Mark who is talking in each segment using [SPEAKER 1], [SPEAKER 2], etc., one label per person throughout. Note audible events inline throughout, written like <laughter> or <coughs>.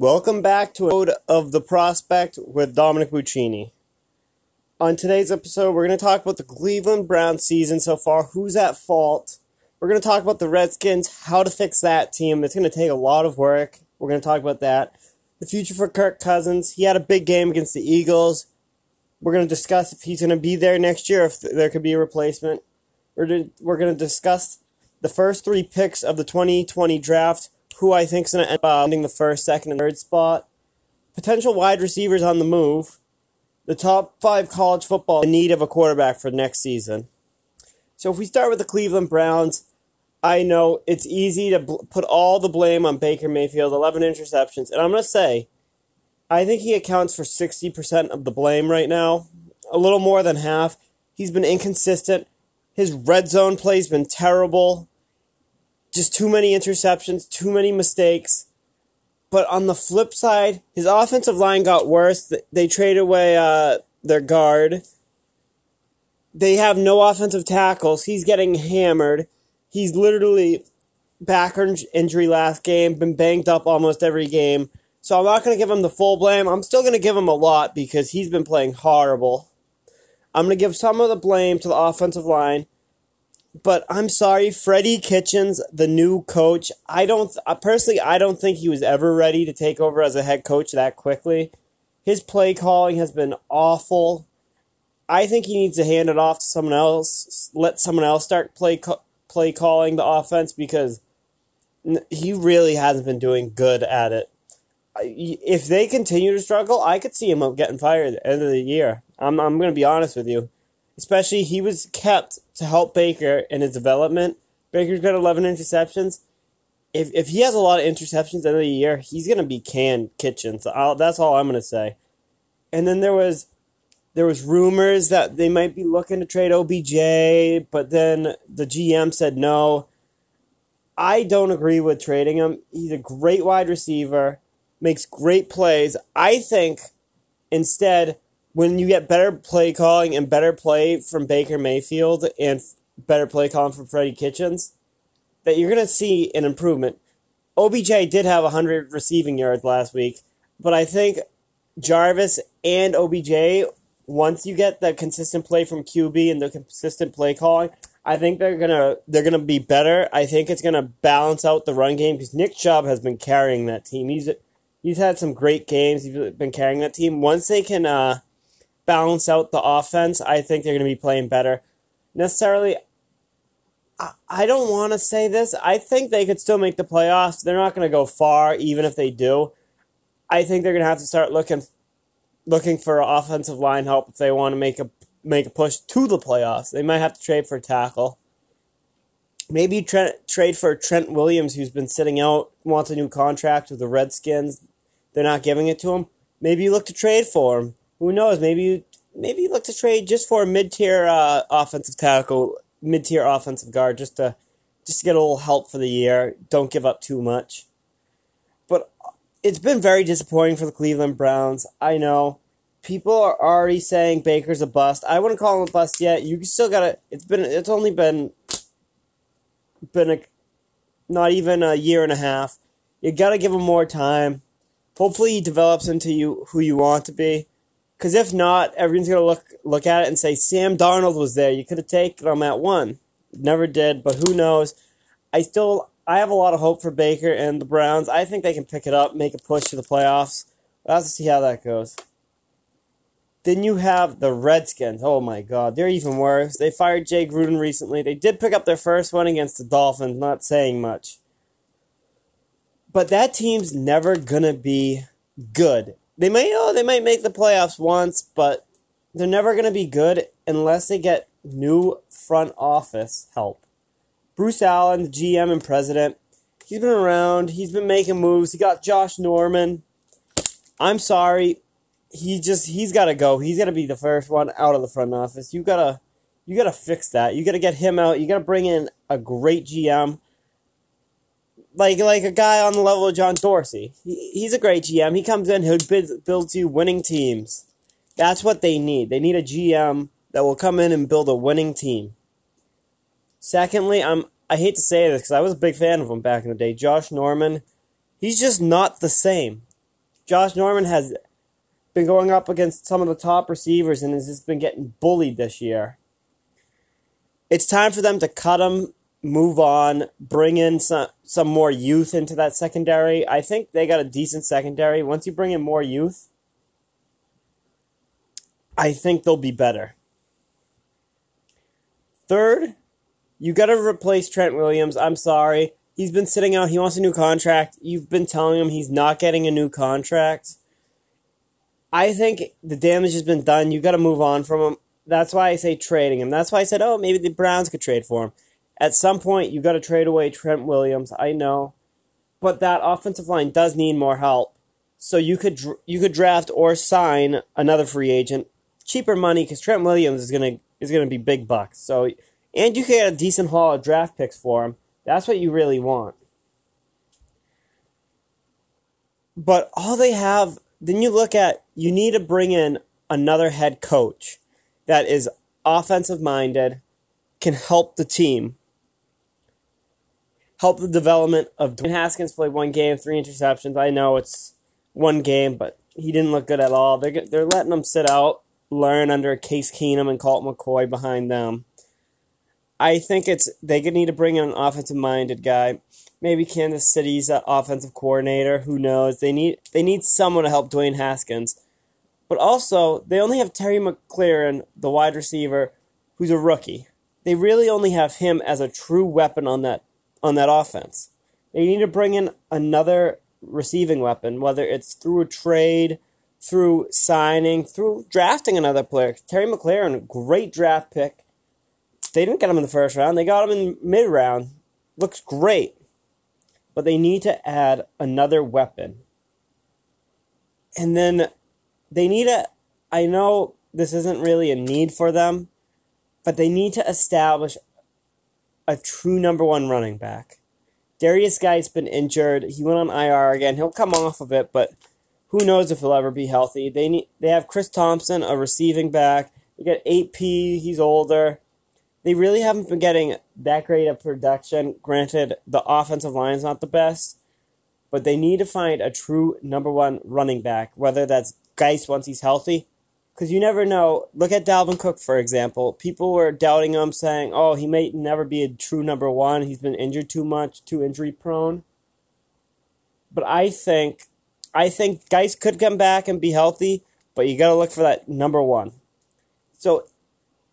[SPEAKER 1] Welcome back to episode of The Prospect with Dominic Buccini. On today's episode, we're going to talk about the Cleveland Browns season so far, who's at fault. We're going to talk about the Redskins, how to fix that team. It's going to take a lot of work. We're going to talk about that. The future for Kirk Cousins. He had a big game against the Eagles. We're going to discuss if he's going to be there next year, if there could be a replacement. We're, we're going to discuss the first three picks of the 2020 draft who I think is going to end up ending the first, second, and third spot. Potential wide receivers on the move. The top five college football in need of a quarterback for next season. So if we start with the Cleveland Browns, I know it's easy to bl- put all the blame on Baker Mayfield, 11 interceptions. And I'm going to say, I think he accounts for 60% of the blame right now, a little more than half. He's been inconsistent. His red zone play's been terrible just too many interceptions, too many mistakes. But on the flip side, his offensive line got worse. They traded away uh, their guard. They have no offensive tackles. He's getting hammered. He's literally back injury last game, been banged up almost every game. So I'm not going to give him the full blame. I'm still going to give him a lot because he's been playing horrible. I'm going to give some of the blame to the offensive line but I'm sorry, Freddie Kitchens, the new coach. I don't uh, personally, I don't think he was ever ready to take over as a head coach that quickly. His play calling has been awful. I think he needs to hand it off to someone else. Let someone else start play play calling the offense because he really hasn't been doing good at it. If they continue to struggle, I could see him getting fired at the end of the year. I'm I'm going to be honest with you especially he was kept to help Baker in his development. Baker's got 11 interceptions. If if he has a lot of interceptions at the end of the year, he's gonna be canned kitchen. So I'll, that's all I'm gonna say. And then there was there was rumors that they might be looking to trade OBJ, but then the GM said no. I don't agree with trading him. He's a great wide receiver, makes great plays. I think instead when you get better play calling and better play from Baker Mayfield and better play calling from Freddie Kitchens, that you're going to see an improvement. OBJ did have 100 receiving yards last week, but I think Jarvis and OBJ, once you get the consistent play from QB and the consistent play calling, I think they're gonna they're gonna be better. I think it's gonna balance out the run game because Nick Chubb has been carrying that team. He's he's had some great games. He's been carrying that team. Once they can uh, balance out the offense, I think they're going to be playing better. Necessarily, I, I don't want to say this. I think they could still make the playoffs. They're not going to go far, even if they do. I think they're going to have to start looking looking for offensive line help if they want to make a make a push to the playoffs. They might have to trade for a tackle. Maybe tra- trade for Trent Williams, who's been sitting out, wants a new contract with the Redskins. They're not giving it to him. Maybe you look to trade for him who knows? Maybe maybe look to trade just for a mid tier uh, offensive tackle, mid tier offensive guard, just to just to get a little help for the year. Don't give up too much. But it's been very disappointing for the Cleveland Browns. I know people are already saying Baker's a bust. I wouldn't call him a bust yet. You still gotta. It's been. It's only been been a not even a year and a half. You gotta give him more time. Hopefully, he develops into you who you want to be. Because if not, everyone's gonna look look at it and say Sam Darnold was there. You could have taken him at one. Never did, but who knows? I still I have a lot of hope for Baker and the Browns. I think they can pick it up, make a push to the playoffs. We'll have to see how that goes. Then you have the Redskins. Oh my God, they're even worse. They fired Jay Gruden recently. They did pick up their first one against the Dolphins, not saying much. But that team's never gonna be good. They may oh they might make the playoffs once, but they're never going to be good unless they get new front office help. Bruce Allen, the GM and president, he's been around. He's been making moves. He got Josh Norman. I'm sorry, he just he's got to go. He's got to be the first one out of the front office. You gotta you gotta fix that. You gotta get him out. You gotta bring in a great GM like like a guy on the level of John Dorsey. He, he's a great GM. He comes in, he builds you winning teams. That's what they need. They need a GM that will come in and build a winning team. Secondly, I'm I hate to say this because I was a big fan of him back in the day. Josh Norman, he's just not the same. Josh Norman has been going up against some of the top receivers and has just been getting bullied this year. It's time for them to cut him, move on, bring in some some more youth into that secondary. I think they got a decent secondary. Once you bring in more youth, I think they'll be better. Third, you got to replace Trent Williams. I'm sorry. He's been sitting out. He wants a new contract. You've been telling him he's not getting a new contract. I think the damage has been done. You got to move on from him. That's why I say trading him. That's why I said, oh, maybe the Browns could trade for him. At some point, you've got to trade away Trent Williams. I know, but that offensive line does need more help. So you could you could draft or sign another free agent, cheaper money because Trent Williams is gonna is gonna be big bucks. So and you can get a decent haul of draft picks for him. That's what you really want. But all they have, then you look at, you need to bring in another head coach that is offensive minded, can help the team, help the development of Dwayne Haskins. Played one game, three interceptions. I know it's one game, but he didn't look good at all. They're they're letting him sit out, learn under Case Keenum and Colt McCoy behind them. I think it's they need to bring in an offensive minded guy. Maybe Kansas City's offensive coordinator. Who knows? They need they need someone to help Dwayne Haskins. But also, they only have Terry McLaurin, the wide receiver, who's a rookie. They really only have him as a true weapon on that on that offense. They need to bring in another receiving weapon, whether it's through a trade, through signing, through drafting another player. Terry McLaurin, great draft pick they didn't get him in the first round. They got him in mid round. Looks great. But they need to add another weapon. And then they need a I know this isn't really a need for them, but they need to establish a true number one running back. Derrius Guice's been injured. He went on IR again. He'll come off of it, but who knows if he'll ever be healthy. They need they have Chris Thompson, a receiving back. They got AP, he's older they really haven't been getting that great of production. Granted, the offensive line is not the best, but they need to find a true number one running back, whether that's Guice once he's healthy. Because you never know. Look at Dalvin Cook, for example. People were doubting him, saying, oh, he may never be a true number one. He's been injured too much, too injury prone. But I think, I think Guice could come back and be healthy, but you got to look for that number one. So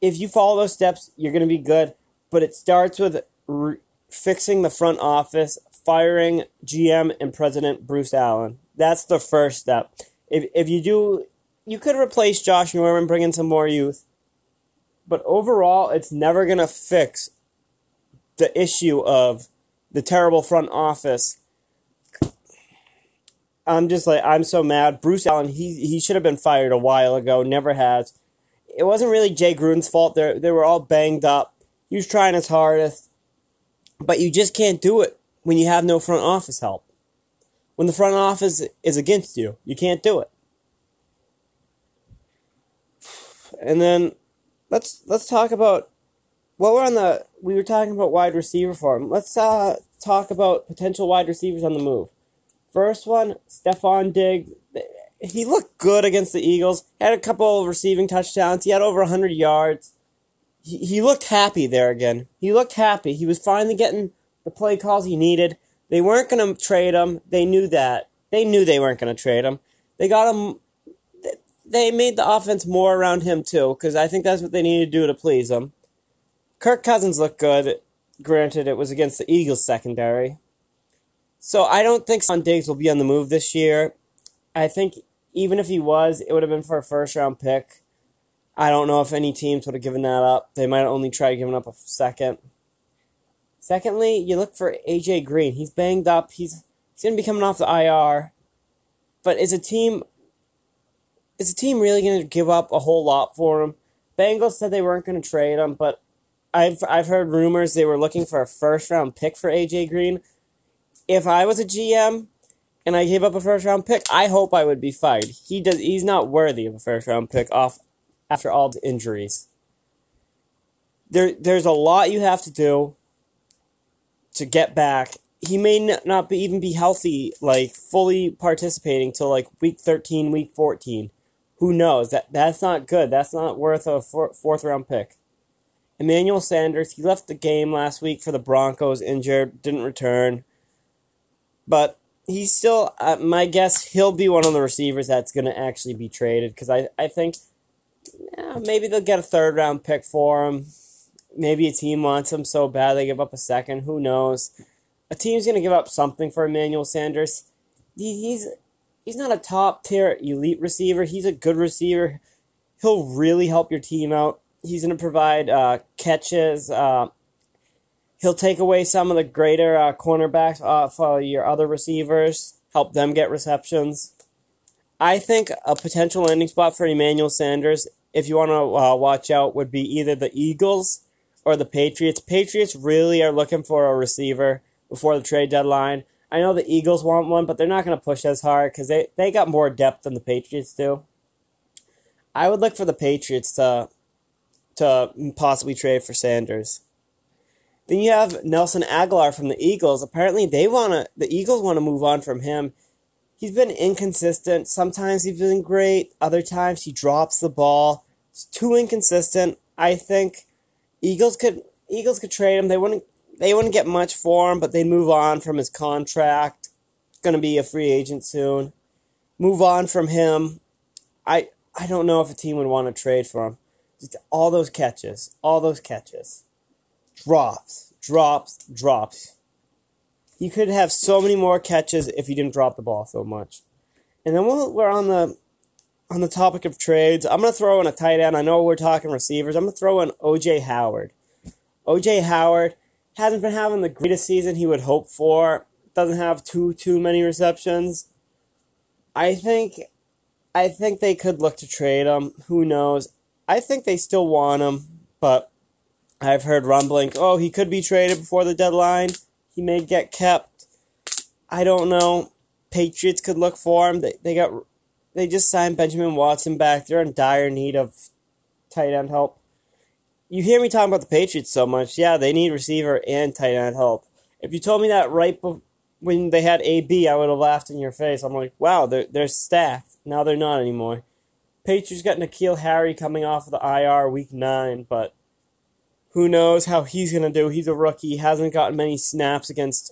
[SPEAKER 1] if you follow those steps, you're going to be good. But it starts with re- fixing the front office, firing GM and President Bruce Allen. That's the first step. If if you do, you could replace Josh Norman, bring in some more youth. But overall, it's never going to fix the issue of the terrible front office. I'm just like I'm so mad. Bruce Allen, he he should have been fired a while ago. Never has it wasn't really Jay Gruden's fault. They they were all banged up. He was trying his hardest, but you just can't do it when you have no front office help. When the front office is against you, you can't do it. And then let's let's talk about well we're on the we were talking about wide receiver form. Let's uh, talk about potential wide receivers on the move. First one, Stefon Diggs he looked good against the Eagles. Had a couple receiving touchdowns. He had over 100 yards. He, he looked happy there again. He looked happy. He was finally getting the play calls he needed. They weren't going to trade him. They knew that. They knew they weren't going to trade him. They got him. They made the offense more around him, too, because I think that's what they needed to do to please him. Kirk Cousins looked good. Granted, it was against the Eagles secondary. So I don't think Son Diggs will be on the move this year. I think even if he was, it would have been for a first round pick. I don't know if any teams would have given that up. They might only try giving up a second. Secondly, you look for AJ Green. He's banged up. He's he's gonna be coming off the IR. But is a team is the team really gonna give up a whole lot for him? Bengals said they weren't gonna trade him, but I've I've heard rumors they were looking for a first round pick for AJ Green. If I was a GM, and I gave up a first round pick, I hope I would be fired. He does he's not worthy of a first round pick off after all the injuries. There there's a lot you have to do to get back he may not be, even be healthy, like fully participating till like week 13, week 14. Who knows? That That's not good. That's not worth a four, fourth round pick. Emmanuel Sanders, he left the game last week for the Broncos, injured, didn't return. But he's still, uh, my guess, he'll be one of the receivers that's going to actually be traded because I, I think yeah, maybe they'll get a third round pick for him. Maybe a team wants him so bad they give up a second. Who knows? A team's going to give up something for Emmanuel Sanders. He's he's not a top tier elite receiver. He's a good receiver. He'll really help your team out. He's going to provide uh, catches. Uh, he'll take away some of the greater uh, cornerbacks off uh, your other receivers, help them get receptions. I think a potential landing spot for Emmanuel Sanders, if you want to uh, watch out, would be either the Eagles or the Patriots. Patriots really are looking for a receiver before the trade deadline. I know the Eagles want one, but they're not going to push as hard because they, they got more depth than the Patriots do. I would look for the Patriots to to possibly trade for Sanders. Then you have Nelson Agholor from the Eagles. Apparently, they want to. The Eagles want to move on from him. He's been inconsistent. Sometimes he's been great. Other times he drops the ball. It's too inconsistent. I think Eagles could Eagles could trade him. They wouldn't they wouldn't get much for him, but they'd move on from his contract. Going to be a free agent soon. Move on from him. I I don't know if a team would want to trade for him. Just all those catches, all those catches, drops, drops, drops. You could have so many more catches if you didn't drop the ball so much. And then while we're on the on the topic of trades, I'm gonna throw in a tight end. I know we're talking receivers. I'm gonna throw in OJ Howard. OJ Howard hasn't been having the greatest season he would hope for. Doesn't have too too many receptions. I think I think they could look to trade him. Who knows? I think they still want him, but I've heard rumbling, oh, he could be traded before the deadline. He may get kept. I don't know. Patriots could look for him. They they got they just signed Benjamin Watson back. They're in dire need of tight end help you hear me talking about the Patriots so much. Yeah, they need receiver and tight end help. If you told me that right be- when they had AB, I would have laughed in your face. I'm like, wow, they're they're. Now they're not anymore. Patriots got N'Keal Harry coming off of the IR week nine, but who knows how he's gonna do? He's a rookie. He hasn't gotten many snaps against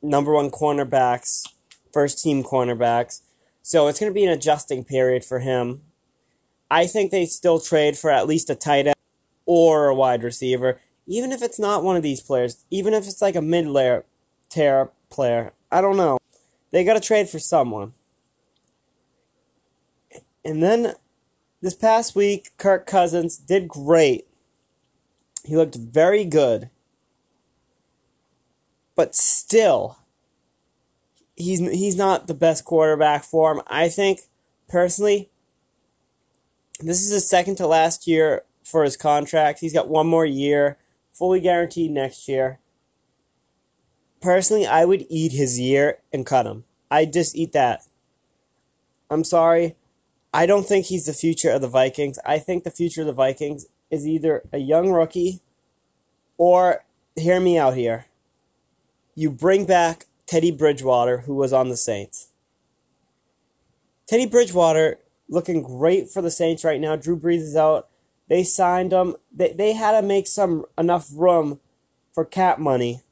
[SPEAKER 1] number one cornerbacks, first team cornerbacks. So it's gonna be an adjusting period for him. I think they still trade for at least a tight end or a wide receiver, even if it's not one of these players, even if it's like a mid layer tier player. I don't know. They got to trade for someone. And then this past week, Kirk Cousins did great. He looked very good. But still, he's he's not the best quarterback for him. I think personally, this is his second to last year for his contract. He's got one more year, fully guaranteed next year. Personally, I would eat his year and cut him. I'd just eat that. I'm sorry. I don't think he's the future of the Vikings. I think the future of the Vikings is either a young rookie or, hear me out here, you bring back Teddy Bridgewater, who was on the Saints. Teddy Bridgewater looking great for the Saints right now. Drew Brees is out. They signed him. They, they had to make some enough room for cap money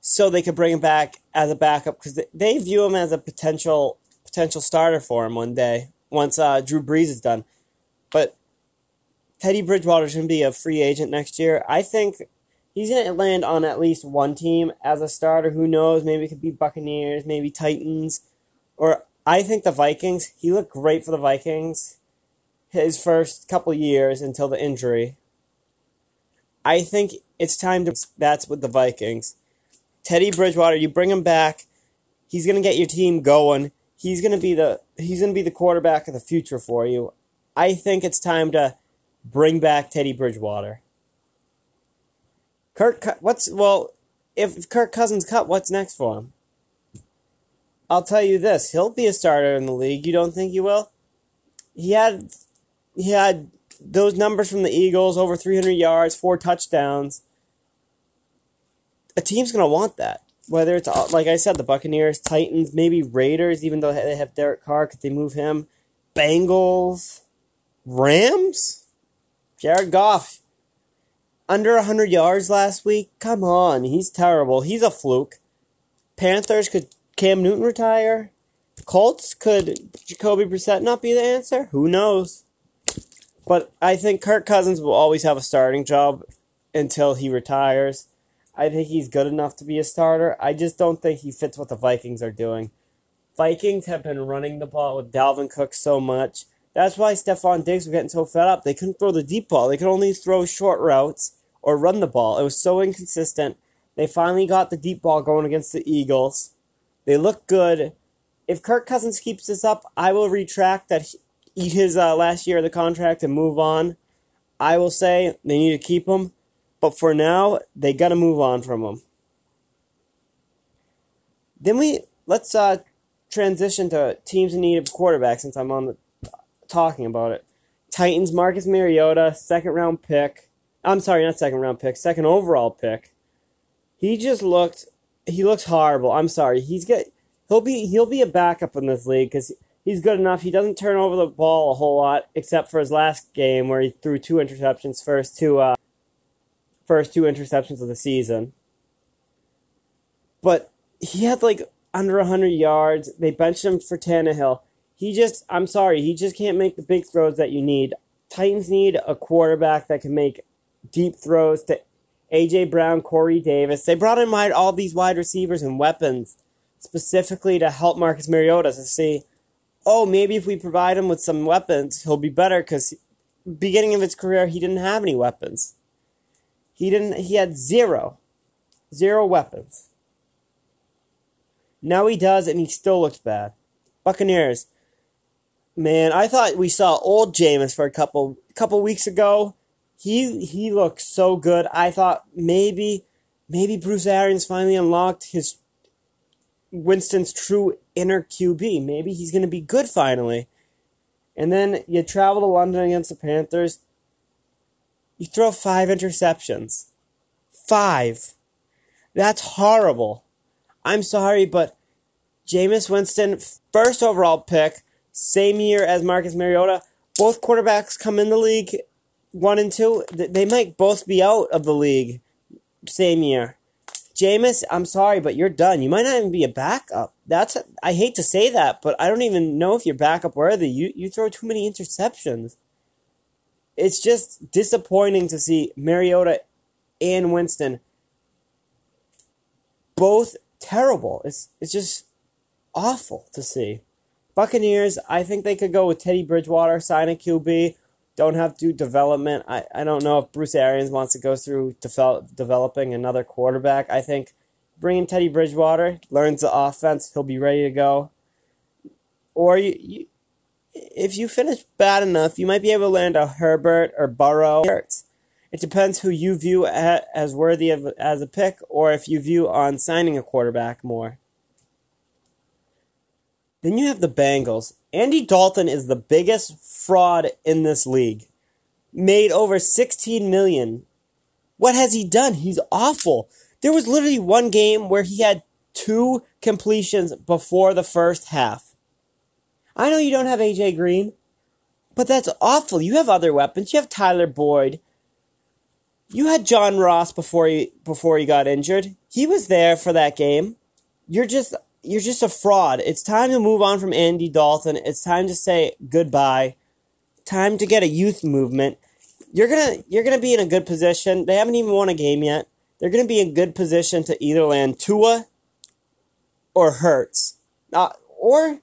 [SPEAKER 1] so they could bring him back as a backup because they, they view him as a potential potential starter for him one day once uh, Drew Brees is done. But Teddy Bridgewater's going to be a free agent next year. I think he's going to land on at least one team as a starter. Who knows? Maybe it could be Buccaneers, maybe Titans, or I think the Vikings. He looked great for the Vikings his first couple years until the injury. I think it's time to. That's with the Vikings. Teddy Bridgewater, you bring him back. He's gonna get your team going. He's gonna be the he's gonna be the quarterback of the future for you. I think it's time to bring back Teddy Bridgewater. Kirk, what's well, if Kirk Cousins cut, what's next for him? I'll tell you this: he'll be a starter in the league. You don't think he will? He had he had those numbers from the Eagles over 300 yards, four touchdowns. A team's going to want that. whether it's uh, like I said, the Buccaneers, Titans, maybe Raiders, even though they have Derek Carr, could they move him? Bengals, Rams, Jared Goff, under 100 yards last week. Come on, he's terrible. He's a fluke. Panthers, could Cam Newton retire? Colts, could Jacoby Brissett not be the answer? Who knows? But I think Kirk Cousins will always have a starting job until he retires. I think he's good enough to be a starter. I just don't think he fits what the Vikings are doing. Vikings have been running the ball with Dalvin Cook so much. That's why Stefon Diggs was getting so fed up. They couldn't throw the deep ball. They could only throw short routes or run the ball. It was so inconsistent. They finally got the deep ball going against the Eagles. They look good. If Kirk Cousins keeps this up, I will retract that his uh, last year of the contract and move on. I will say they need to keep him. But for now, they got to move on from him. Then we let's uh, transition to teams in need of quarterback since I'm on the talking about it. Titans Marcus Mariota, second round pick. I'm sorry, not second round pick, second overall pick. He just looked he looks horrible. I'm sorry. He's get he'll be he'll be a backup in this league cuz he's good enough. He doesn't turn over the ball a whole lot except for his last game where he threw two interceptions first two uh first two interceptions of the season. But he had like under 100 yards. They benched him for Tannehill. He just, I'm sorry, he just can't make the big throws that you need. Titans need a quarterback that can make deep throws to AJ Brown, Corey Davis. They brought in wide, all these wide receivers and weapons specifically to help Marcus Mariota to see, oh, maybe if we provide him with some weapons, he'll be better because beginning of his career, he didn't have any weapons. He didn't. He had zero, zero weapons. Now he does, and he still looks bad. Buccaneers. Man, I thought we saw old Jameis for a couple couple weeks ago. He he looked so good. I thought maybe maybe Bruce Arians finally unlocked his Winston's true inner QB. Maybe he's going to be good finally. And then you travel to London against the Panthers. You throw five interceptions. Five. That's horrible. I'm sorry, but Jameis Winston, first overall pick, same year as Marcus Mariota. Both quarterbacks come in the league, one and two. They might both be out of the league same year. Jameis, I'm sorry, but you're done. You might not even be a backup. That's I hate to say that, but I don't even know if you're backup worthy. You you throw too many interceptions it's just disappointing to see Mariota and Winston both terrible. It's it's just awful to see. Buccaneers, I think they could go with Teddy Bridgewater, sign a QB, don't have to do development. I, I don't know if Bruce Arians wants to go through develop, developing another quarterback. I think bringing Teddy Bridgewater, learns the offense, he'll be ready to go. Or you, you if you finish bad enough, you might be able to land a Herbert or Burrow. It depends who you view as worthy of as a pick, or if you view on signing a quarterback more. Then you have the Bengals. Andy Dalton is the biggest fraud in this league. Made over 16 million. What has he done? He's awful. There was literally one game where he had two completions before the first half. I know you don't have AJ Green, but that's awful. You have other weapons. You have Tyler Boyd. You had John Ross before he before he got injured. He was there for that game. You're just you're just a fraud. It's time to move on from Andy Dalton. It's time to say goodbye. Time to get a youth movement. You're gonna you're gonna be in a good position. They haven't even won a game yet. They're gonna be in good position to either land Tua or Hurts. Not or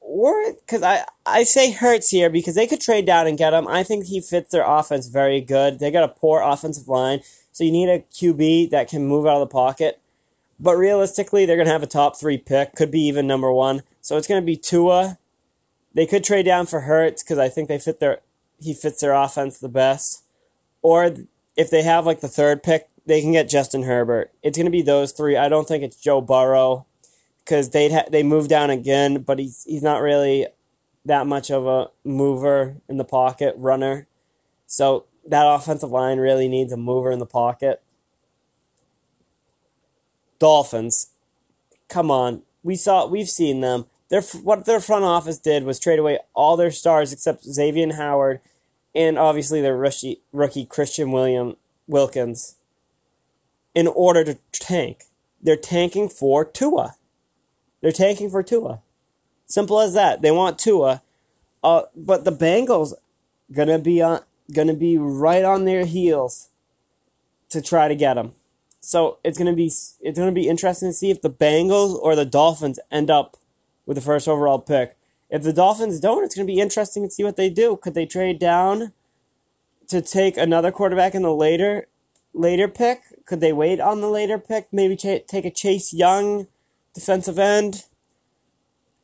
[SPEAKER 1] or because I I say Hurts here because they could trade down and get him. I think he fits their offense very good. They got a poor offensive line, so you need a QB that can move out of the pocket. But realistically, they're gonna have a top three pick, could be even number one. So it's gonna be Tua. They could trade down for Hurts because I think they fit their he fits their offense the best. Or if they have like the third pick, they can get Justin Herbert. It's gonna be those three. I don't think it's Joe Burrow because they ha- they moved down again, but he's he's not really that much of a mover in the pocket runner. So that offensive line really needs a mover in the pocket. Dolphins. Come on, we saw, we've seen them. Their what their front office did was trade away all their stars except Xavier Howard, and obviously their rookie rookie Christian William Wilkins. In order to tank, they're tanking for Tua. They're tanking for Tua. Simple as that. They want Tua, uh, but the Bengals gonna be on gonna be right on their heels to try to get him. So it's gonna be it's gonna be interesting to see if the Bengals or the Dolphins end up with the first overall pick. If the Dolphins don't, it's gonna be interesting to see what they do. Could they trade down to take another quarterback in the later later pick? Could they wait on the later pick? Maybe ch- take a Chase Young defensive end.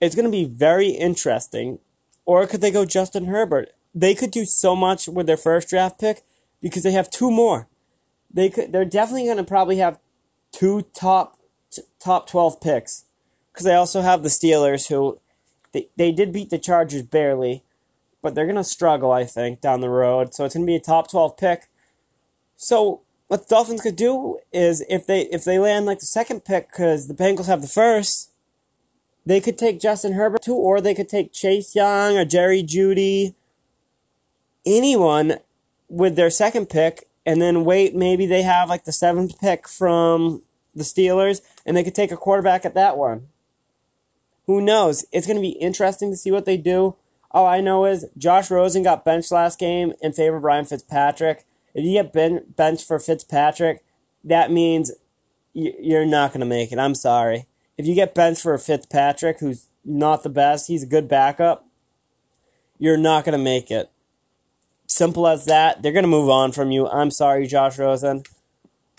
[SPEAKER 1] It's to be very interesting. Or could they go Justin Herbert? They could do so much with their first draft pick because they have two more. They could. They're definitely going to probably have two top t- top twelve picks because they also have the Steelers who they they did beat the Chargers barely, but they're going to struggle I think down the road. So it's going to be a top twelve pick. So what the Dolphins could do is if they if they land like the second pick because the Bengals have the first, they could take Justin Herbert too, or they could take Chase Young or Jerry Jeudy anyone with their second pick, and then wait. Maybe they have like the seventh pick from the Steelers, and they could take a quarterback at that one. Who knows? It's going to be interesting to see what they do. All I know is Josh Rosen got benched last game in favor of Ryan Fitzpatrick. If you get ben- benched for Fitzpatrick, that means you're not going to make it. I'm sorry. If you get benched for Fitzpatrick, who's not the best, he's a good backup, you're not going to make it. Simple as that. They're going to move on from you. I'm sorry, Josh Rosen.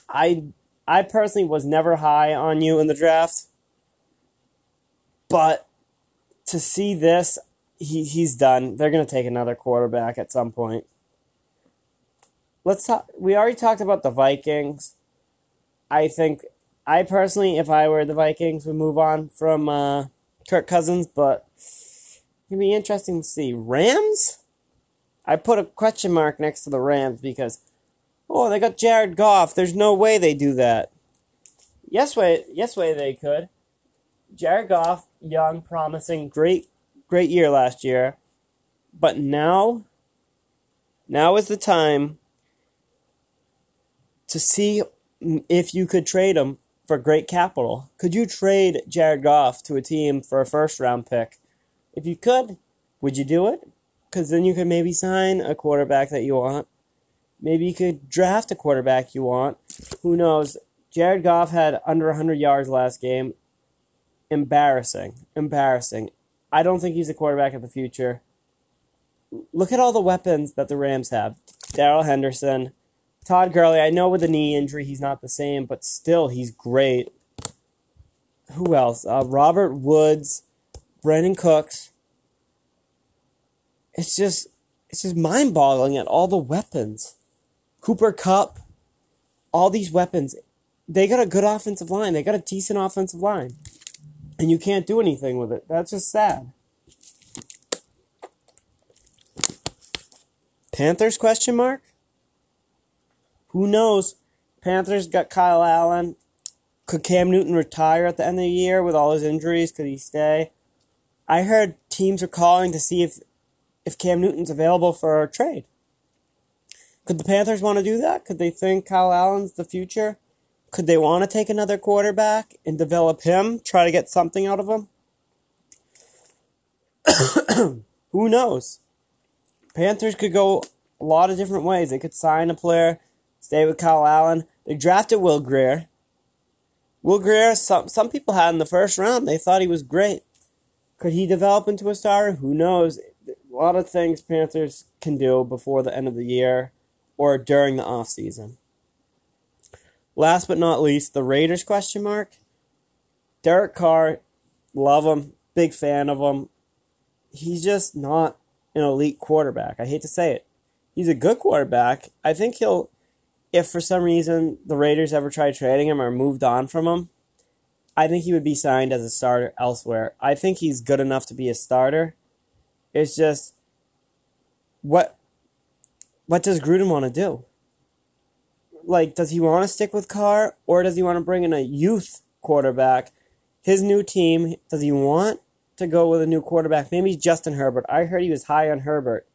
[SPEAKER 1] I I personally was never high on you in the draft. But to see this, he, he's done. They're going to take another quarterback at some point let's talk. We already talked about the Vikings. I think I personally, if I were the Vikings, would move on from uh, Kirk Cousins, but it'd be interesting to see Rams. I put a question mark next to the Rams because oh, they got Jared Goff. There's no way they do that. Yes way, yes way they could. Jared Goff, young, promising, great, great year last year, but now, now is the time to see if you could trade him for great capital. Could you trade Jared Goff to a team for a first round pick? If you could, would you do it? Because then you could maybe sign a quarterback that you want. Maybe you could draft a quarterback you want. Who knows? Jared Goff had under 100 yards last game. Embarrassing. Embarrassing. I don't think he's a quarterback of the future. Look at all the weapons that the Rams have Darrell Henderson, Todd Gurley, I know with the knee injury he's not the same, but still he's great. Who else? Uh, Robert Woods, Brandin Cooks. It's just it's just mind boggling at all the weapons. Cooper Kupp, all these weapons. They got a good offensive line. They got a decent offensive line. And you can't do anything with it. That's just sad. Panthers question mark? Who knows? Panthers got Kyle Allen. Could Cam Newton retire at the end of the year with all his injuries? Could he stay? I heard teams are calling to see if if Cam Newton's available for a trade. Could the Panthers want to do that? Could they think Kyle Allen's the future? Could they want to take another quarterback and develop him, try to get something out of him? <coughs> Who knows? Panthers could go a lot of different ways. They could sign a player stay with Kyle Allen. They drafted Will Grier. Will Grier, some, some people had in the first round. They thought he was great. Could he develop into a star? Who knows? A lot of things Panthers can do before the end of the year or during the off season. Last but not least, the Raiders question mark. Derek Carr, love him, big fan of him. He's just not an elite quarterback. I hate to say it. He's a good quarterback. I think he'll if for some reason the Raiders ever tried trading him or moved on from him, I think he would be signed as a starter elsewhere. I think he's good enough to be a starter. It's just what what does Gruden want to do? like, does he want to stick with Carr or does he want to bring in a youth quarterback? His new team, does he want to go with a new quarterback? Maybe Justin Herbert. I heard he was high on Herbert,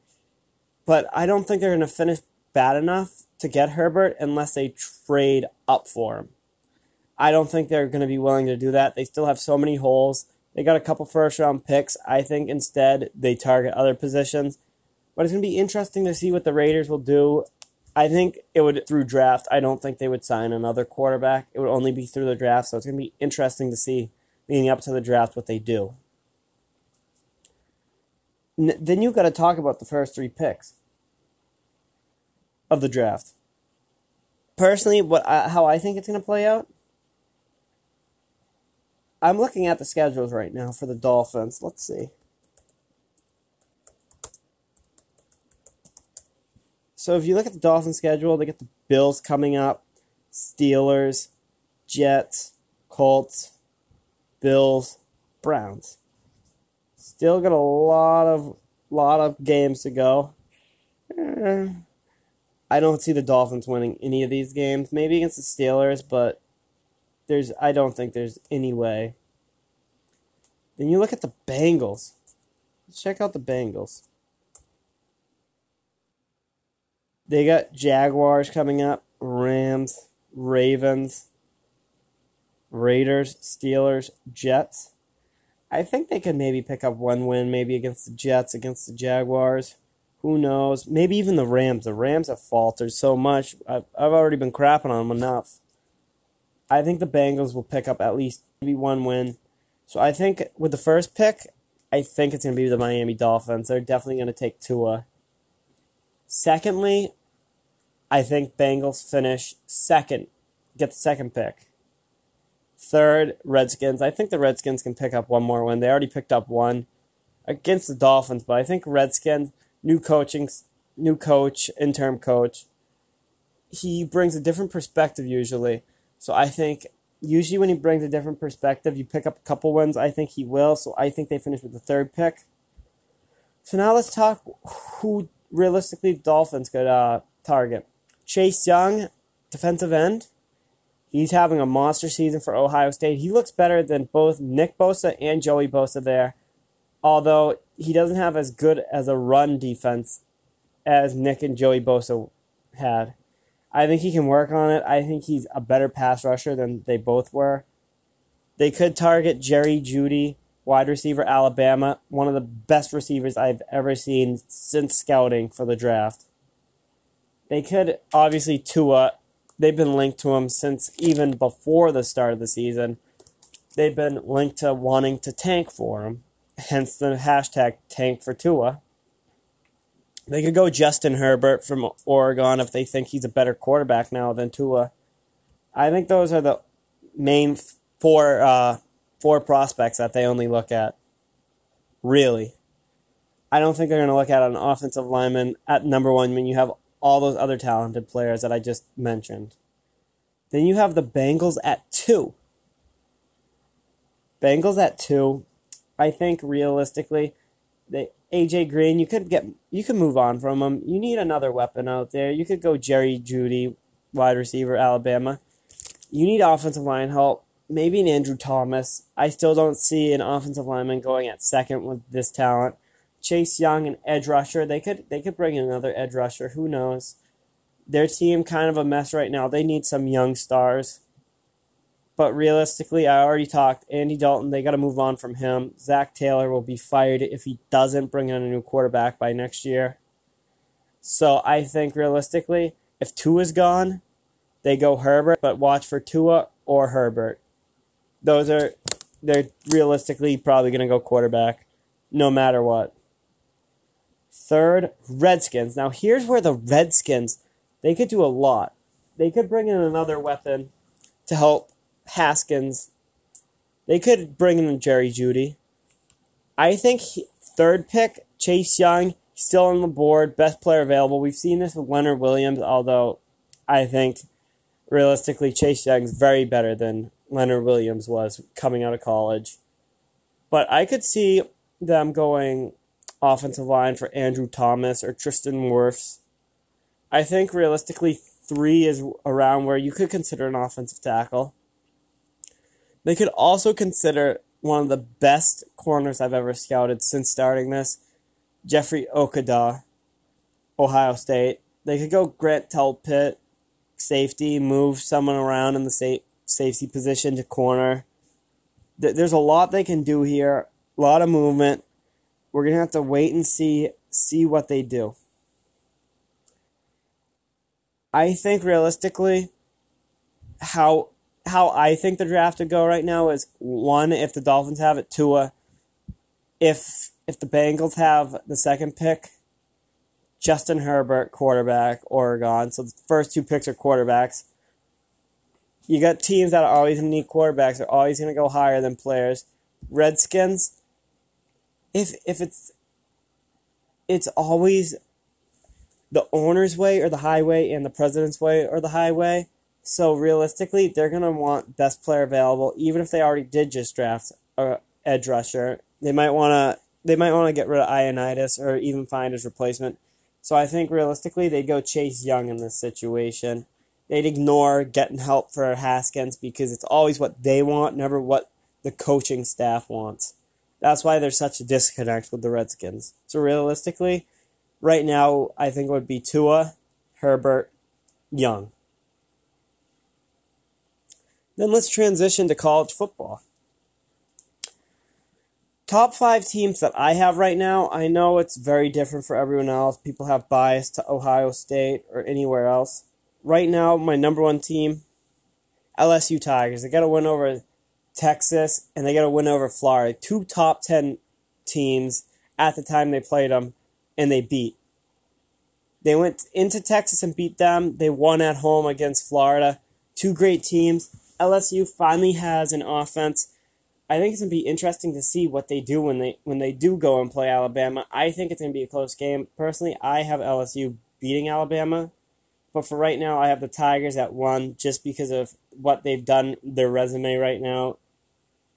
[SPEAKER 1] but I don't think they're going to finish bad enough to get Herbert unless they trade up for him. I don't think they're going to be willing to do that. They still have so many holes. They got a couple first round picks. I think instead they target other positions. But it's going to be interesting to see what the Raiders will do. I think it would through draft. I don't think they would sign another quarterback. It would only be through the draft. So it's going to be interesting to see leading up to the draft what they do. N- then you've got to talk about the first three picks of the draft. Personally, what I, how I think it's going to play out I'm looking at the schedules right now for the Dolphins. Let's see. So if you look at the Dolphins schedule, they get the Bills coming up, Steelers, Jets, Colts, Bills, Browns. Still got a lot of lot of games to go. Eh, I don't see the Dolphins winning any of these games. Maybe against the Steelers, but there's I don't think there's any way. Then you look at the Bengals. Let's check out the Bengals. They got Jaguars coming up, Rams, Ravens, Raiders, Steelers, Jets. I think they could maybe pick up one win, maybe against the Jets, against the Jaguars. Who knows? Maybe even the Rams. The Rams have faltered so much. I've, I've already been crapping on them enough. I think the Bengals will pick up at least maybe one win. So I think with the first pick, I think it's going to be the Miami Dolphins. They're definitely going to take Tua. Secondly, I think Bengals finish second, get the second pick. Third, Redskins. I think the Redskins can pick up one more win. They already picked up one against the Dolphins, but I think Redskins, new coaching, new coach, interim coach, he brings a different perspective usually. So I think usually when he brings a different perspective, you pick up a couple wins. I think he will. So I think they finish with the third pick. So now let's talk who realistically Dolphins could uh, target. Chase Young, defensive end. He's having a monster season for Ohio State. He looks better than both Nick Bosa and Joey Bosa there, although he doesn't have as good as a run defense as Nick and Joey Bosa had. I think he can work on it. I think he's a better pass rusher than they both were. They could target Jerry Jeudy, wide receiver, Alabama, one of the best receivers I've ever seen since scouting for the draft. They could obviously Tua. They've been linked to him since even before the start of the season. They've been linked to wanting to tank for him, hence the hashtag tank for Tua. They could go Justin Herbert from Oregon if they think he's a better quarterback now than Tua. I think those are the main four uh, four prospects that they only look at. Really, I don't think they're going to look at an offensive lineman at number one when you have all those other talented players that I just mentioned. Then you have the Bengals at two. Bengals at two. I think realistically, they AJ Green, you could get you could move on from him. You need another weapon out there. You could go Jerry Jeudy, wide receiver, Alabama. You need offensive line help. Maybe an Andrew Thomas. I still don't see an offensive lineman going at second with this talent. Chase Young, an edge rusher. They could they could bring in another edge rusher. Who knows? Their team kind of a mess right now. They need some young stars. But realistically, I already talked. Andy Dalton, they got to move on from him. Zac Taylor will be fired if he doesn't bring in a new quarterback by next year. So I think realistically, if Tua's gone, they go Herbert, but watch for Tua or Herbert. Those are they're realistically probably going to go quarterback no matter what. Third, Redskins. Now here's where the Redskins they could do a lot. They could bring in another weapon to help Haskins. They could bring in Jerry Jeudy. I think he, third pick, Chase Young, still on the board, best player available. We've seen this with Leonard Williams, although I think realistically Chase Young's very better than Leonard Williams was coming out of college. But I could see them going offensive line for Andrew Thomas or Tristan Wirfs. I think realistically three is around where you could consider an offensive tackle. They could also consider one of the best corners I've ever scouted since starting this, Jeffrey Okudah, Ohio State. They could go Grant Delpit, safety, move someone around in the sa- safety position to corner. There's a lot they can do here, a lot of movement. We're gonna have to wait and see see what they do. I think realistically, how how I think the draft would go right now is one if the Dolphins have it, Tua. If if the Bengals have the second pick, Justin Herbert, quarterback, Oregon. So the first two picks are quarterbacks. You got teams that are always going to need quarterbacks. They're always going to go higher than players. Redskins, if if it's it's always the owner's way or the highway and the president's way or the highway. So realistically, they're gonna want best player available, even if they already did just draft a edge rusher. They might wanna they might want to get rid of Ioannidis or even find his replacement. So I think realistically, they'd go Chase Young in this situation. They'd ignore getting help for Haskins because it's always what they want, never what the coaching staff wants. That's why there's such a disconnect with the Redskins. So realistically, right now, I think it would be Tua, Herbert, Young. Then let's transition to college football. Top five teams that I have right now, I know it's very different for everyone else. People have bias to Ohio State or anywhere else. Right now, my number one team, LSU Tigers. They got to win over Texas, and they got to win over Florida. Two top 10 teams at the time they played them, and they beat. They went into Texas and beat them. They won at home against Florida. Two great teams. LSU finally has an offense. I think it's gonna be interesting to see what they do when they when they do go and play Alabama. I think it's gonna be a close game. Personally, I have LSU beating Alabama, but for right now, I have the Tigers at one just because of what they've done. Their resume right now,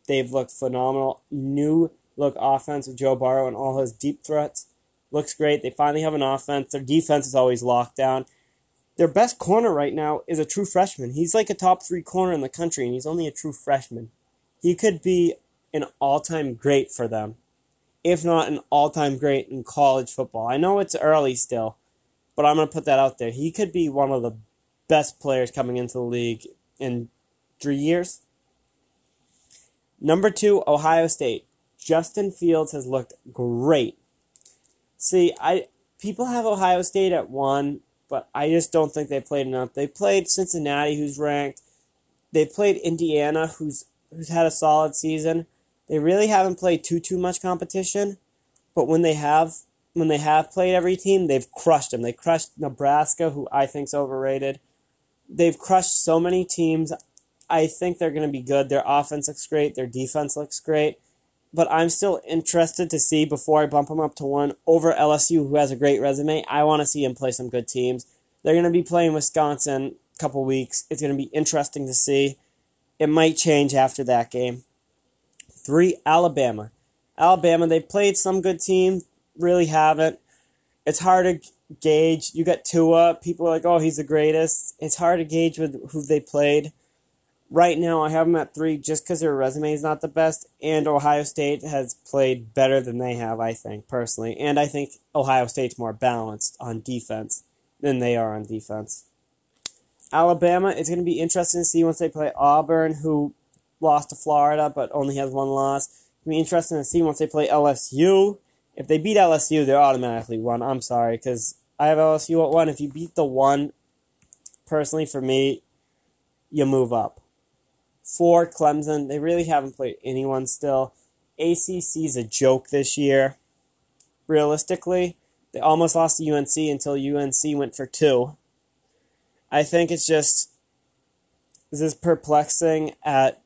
[SPEAKER 1] they've looked phenomenal. New look offense with Joe Burrow and all his deep threats looks great. They finally have an offense. Their defense is always locked down. Their best corner right now is a true freshman. He's like a top three corner in the country, and he's only a true freshman. He could be an all time great for them, if not an all time great in college football. I know it's early still, but I'm going to put that out there. He could be one of the best players coming into the league in three years. Number two, Ohio State. Justin Fields has looked great See, I people have Ohio State at one, but I just don't think they played enough. They played Cincinnati, who's ranked. They played Indiana, who's who's had a solid season. They really haven't played too too much competition, but when they have when they have played every team, they've crushed them. They crushed Nebraska, who I think's overrated. They've crushed so many teams. I think they're going to be good. Their offense looks great. Their defense looks great but I'm still interested to see before I bump him up to one over LSU, who has a great resume. I want to see him play some good teams. They're going to be playing Wisconsin a couple weeks. It's going to be interesting to see. It might change after that game. Three, Alabama. Alabama, they played some good teams, really haven't. It's hard to gauge. You got Tua. People are like, oh, he's the greatest. It's hard to gauge with who they played. Right now, I have them at three just because their resume is not the best, and Ohio State has played better than they have, I think, personally. And I think Ohio State's more balanced on defense than they are on defense. Alabama, it's going to be interesting to see once they play Auburn, who lost to Florida but only has one loss. It'll be interesting to see once they play LSU. If they beat LSU, they're automatically one. I'm sorry, because I have LSU at one. If you beat the one, personally, for me, you move up for Clemson. They really haven't played anyone still. ACC's a joke this year. Realistically, they almost lost to UNC until UNC went for two. I think it's just this is perplexing at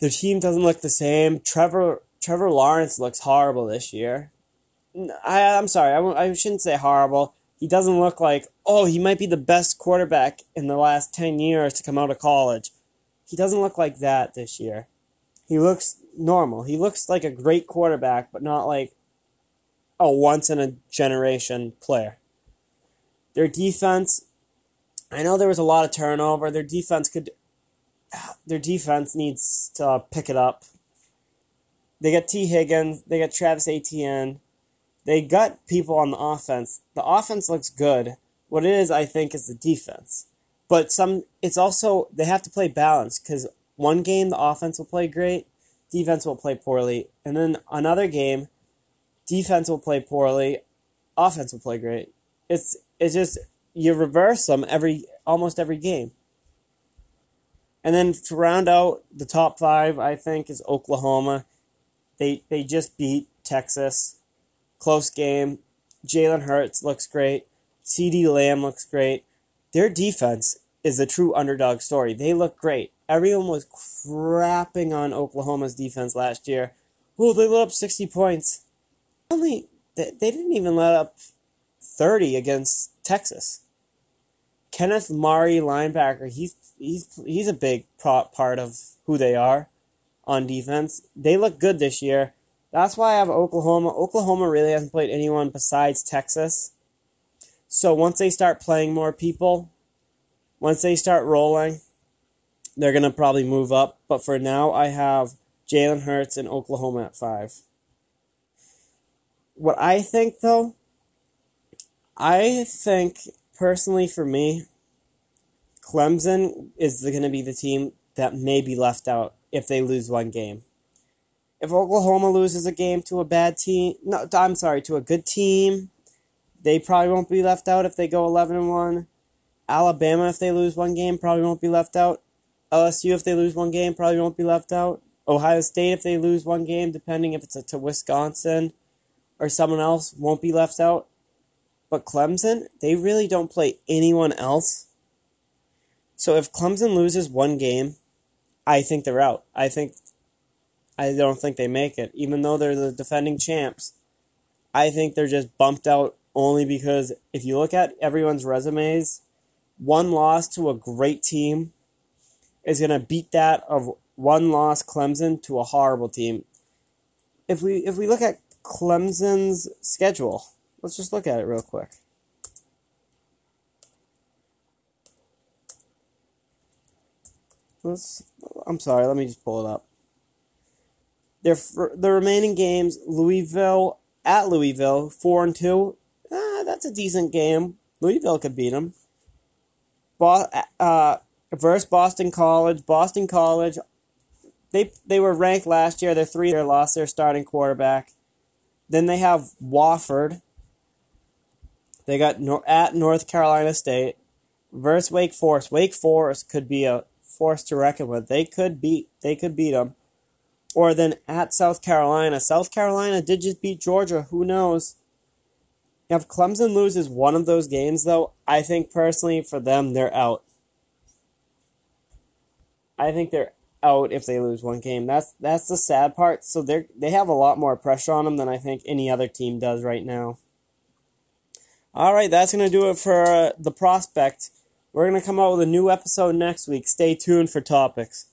[SPEAKER 1] their team doesn't look the same. Trevor Trevor Lawrence looks horrible this year. I, I'm sorry, I, I shouldn't say horrible. He doesn't look like, oh, he might be the best quarterback in the last 10 years to come out of college. He doesn't look like that this year. He looks normal. He looks like a great quarterback, but not like a once in a generation player. Their defense, I know there was a lot of turnover. Their defense could their defense needs to pick it up. They got Tee Higgins. they got Travis Etienne. They got people on the offense. The offense looks good. What it is, I think, is the defense. But some it's also they have to play balance cuz one game the offense will play great, defense will play poorly, and then another game defense will play poorly, offense will play great. It's it's just you reverse them every almost every game. And then to round out the top five, I think is Oklahoma. They they just beat Texas, close game. Jalen Hurts looks great. CeeDee Lamb looks great. Their defense is a true underdog story. They look great. Everyone was crapping on Oklahoma's defense last year. Oh, they let up sixty points. Only they, they didn't even let up thirty against Texas. Kenneth Murray, linebacker, he's he's he's a big part of who they are on defense. They look good this year. That's why I have Oklahoma. Oklahoma really hasn't played anyone besides Texas. So once they start playing more people, once they start rolling, they're gonna probably move up. But for now, I have Jalen Hurts and Oklahoma at five. What I think though, I think personally for me, Clemson is going to be the team that may be left out if they lose one game. If Oklahoma loses a game to a bad team, no, I'm sorry, to a good team, they probably won't be left out if they go 11 and 1. Alabama, if they lose one game, probably won't be left out. LSU, if they lose one game, probably won't be left out. Ohio State, if they lose one game, depending if it's a, to Wisconsin or someone else, won't be left out. But Clemson, they really don't play anyone else. So if Clemson loses one game, I think they're out. I think I don't think they make it, even though they're the defending champs. I think they're just bumped out only because if you look at everyone's resumes, one loss to a great team is going to beat that of one loss Clemson to a horrible team. If we if we look at Clemson's schedule, let's just look at it real quick. Let's, I'm sorry, let me just pull it up. Their the remaining games: Louisville at Louisville, four and two. That's a decent game. Louisville could beat them. Bo- uh, versus Boston College. Boston College, they they were ranked last year. They're three. They lost their starting quarterback. Then they have Wofford. They got no- at North Carolina State versus Wake Forest. Wake Forest could be a force to reckon with. They could beat they could beat them. Or then at South Carolina. South Carolina did just beat Georgia. Who knows? If Clemson loses one of those games, though, I think personally for them, they're out. I think they're out if they lose one game. That's that's the sad part. So they they have a lot more pressure on them than I think any other team does right now. All right, that's gonna do it for uh, the prospect. We're to come out with a new episode next week. Stay tuned for topics.